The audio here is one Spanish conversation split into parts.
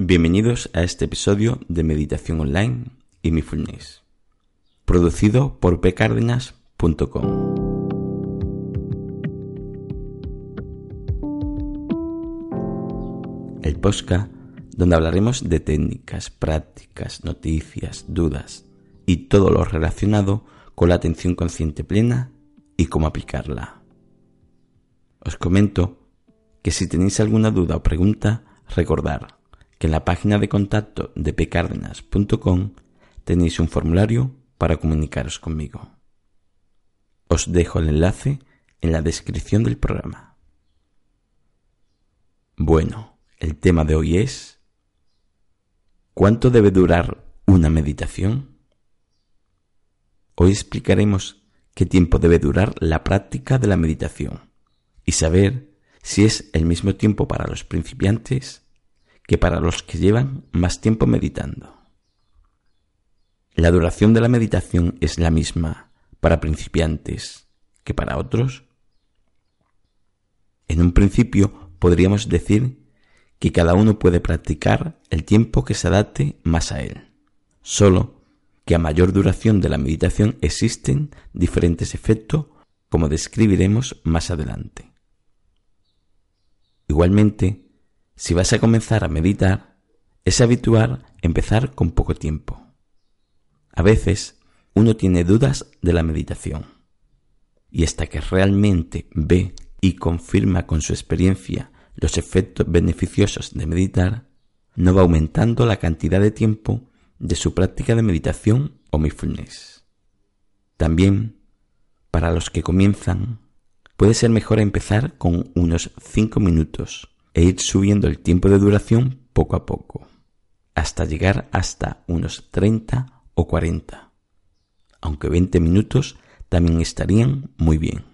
Bienvenidos a este episodio de Meditación Online y Mindfulness, producido por pcardenas.com. El podcast donde hablaremos de técnicas, prácticas, noticias, dudas y todo lo relacionado con la atención consciente plena y cómo aplicarla. Os comento que si tenéis alguna duda o pregunta, recordar en la página de contacto de pcardenas.com tenéis un formulario para comunicaros conmigo. Os dejo el enlace en la descripción del programa. Bueno, el tema de hoy es ¿Cuánto debe durar una meditación? Hoy explicaremos qué tiempo debe durar la práctica de la meditación y saber si es el mismo tiempo para los principiantes que para los que llevan más tiempo meditando. La duración de la meditación es la misma para principiantes que para otros. En un principio podríamos decir que cada uno puede practicar el tiempo que se adapte más a él. Solo que a mayor duración de la meditación existen diferentes efectos como describiremos más adelante. Igualmente, si vas a comenzar a meditar, es habitual empezar con poco tiempo. A veces uno tiene dudas de la meditación y hasta que realmente ve y confirma con su experiencia los efectos beneficiosos de meditar, no va aumentando la cantidad de tiempo de su práctica de meditación o mindfulness. También, para los que comienzan, puede ser mejor empezar con unos 5 minutos e ir subiendo el tiempo de duración poco a poco, hasta llegar hasta unos 30 o 40, aunque 20 minutos también estarían muy bien.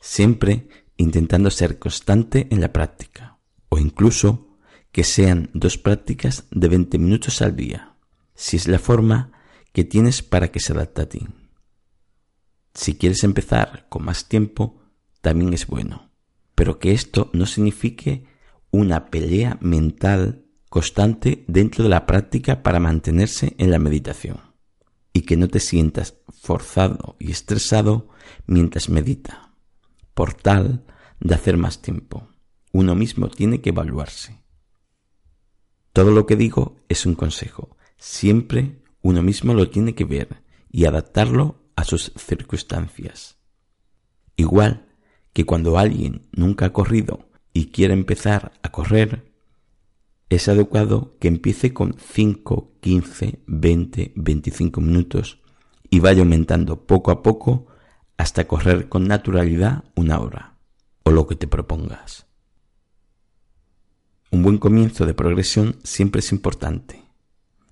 Siempre intentando ser constante en la práctica, o incluso que sean dos prácticas de 20 minutos al día si es la forma que tienes para que se adapte a ti. Si quieres empezar con más tiempo, también es bueno, pero que esto no signifique una pelea mental constante dentro de la práctica para mantenerse en la meditación y que no te sientas forzado y estresado mientras medita, por tal de hacer más tiempo. Uno mismo tiene que evaluarse. Todo lo que digo es un consejo Siempre uno mismo lo tiene que ver y adaptarlo a sus circunstancias. Igual que cuando alguien nunca ha corrido y quiere empezar a correr, es adecuado que empiece con 5, 15, 20, 25 minutos y vaya aumentando poco a poco hasta correr con naturalidad una hora o lo que te propongas. Un buen comienzo de progresión siempre es importante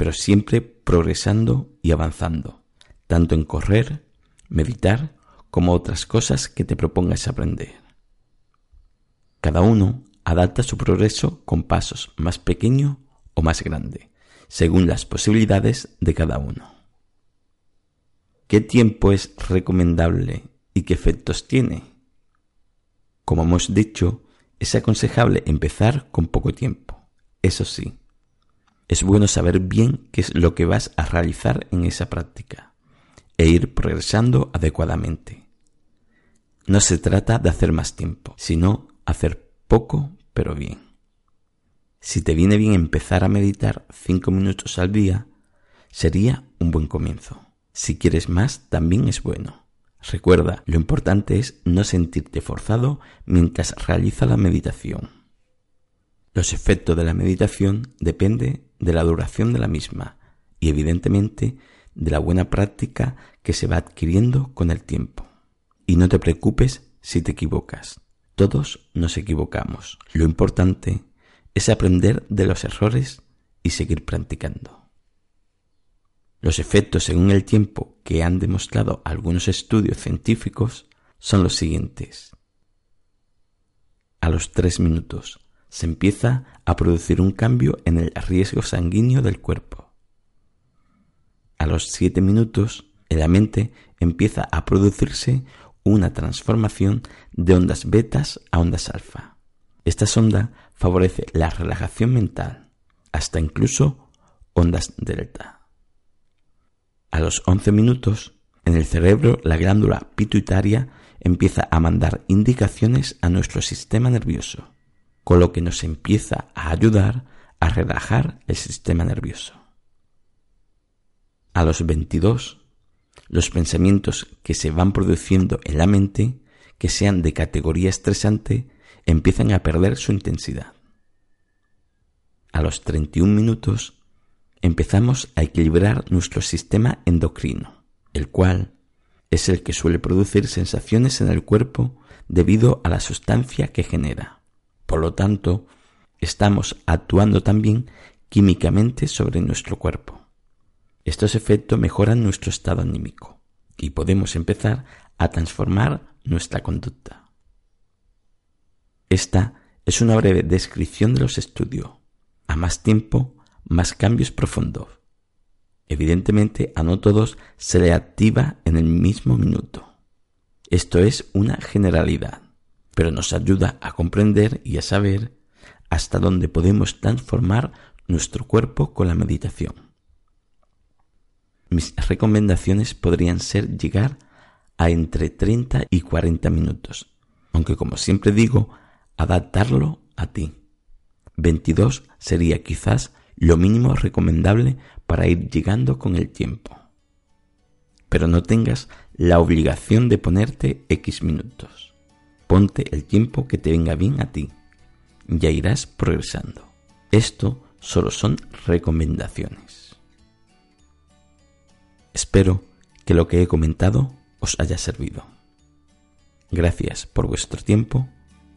pero siempre progresando y avanzando, tanto en correr, meditar, como otras cosas que te propongas aprender. Cada uno adapta su progreso con pasos más pequeño o más grande, según las posibilidades de cada uno. ¿Qué tiempo es recomendable y qué efectos tiene? Como hemos dicho, es aconsejable empezar con poco tiempo. Eso sí, es bueno saber bien qué es lo que vas a realizar en esa práctica e ir progresando adecuadamente. No se trata de hacer más tiempo, sino hacer poco pero bien. Si te viene bien empezar a meditar cinco minutos al día, sería un buen comienzo. Si quieres más, también es bueno. Recuerda, lo importante es no sentirte forzado mientras realiza la meditación. Los efectos de la meditación dependen de la duración de la misma y evidentemente de la buena práctica que se va adquiriendo con el tiempo. Y no te preocupes si te equivocas. Todos nos equivocamos. Lo importante es aprender de los errores y seguir practicando. Los efectos según el tiempo que han demostrado algunos estudios científicos son los siguientes. A los tres minutos se empieza a producir un cambio en el riesgo sanguíneo del cuerpo. A los siete minutos en la mente empieza a producirse una transformación de ondas betas a ondas alfa. Esta sonda favorece la relajación mental, hasta incluso ondas delta. A los 11 minutos, en el cerebro la glándula pituitaria empieza a mandar indicaciones a nuestro sistema nervioso, con lo que nos empieza a ayudar a relajar el sistema nervioso. A los 22, los pensamientos que se van produciendo en la mente, que sean de categoría estresante, empiezan a perder su intensidad. A los 31 minutos empezamos a equilibrar nuestro sistema endocrino, el cual es el que suele producir sensaciones en el cuerpo debido a la sustancia que genera. Por lo tanto, estamos actuando también químicamente sobre nuestro cuerpo. Estos efectos mejoran nuestro estado anímico y podemos empezar a transformar nuestra conducta. Esta es una breve descripción de los estudios. A más tiempo, más cambios profundos. Evidentemente a no todos se le activa en el mismo minuto. Esto es una generalidad, pero nos ayuda a comprender y a saber hasta dónde podemos transformar nuestro cuerpo con la meditación mis recomendaciones podrían ser llegar a entre 30 y 40 minutos, aunque como siempre digo, adaptarlo a ti. 22 sería quizás lo mínimo recomendable para ir llegando con el tiempo. Pero no tengas la obligación de ponerte X minutos. Ponte el tiempo que te venga bien a ti. Ya irás progresando. Esto solo son recomendaciones. Espero que lo que he comentado os haya servido. Gracias por vuestro tiempo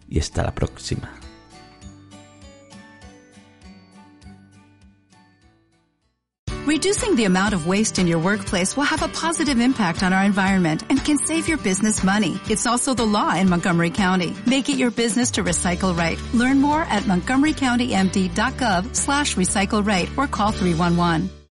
y hasta la próxima. Reducing the amount of waste in your workplace will have a positive impact on our environment and can save your business money. It's also the law in Montgomery County. Make it your business to recycle right. Learn more at montgomerycountymd.gov slash recycle right or call 311.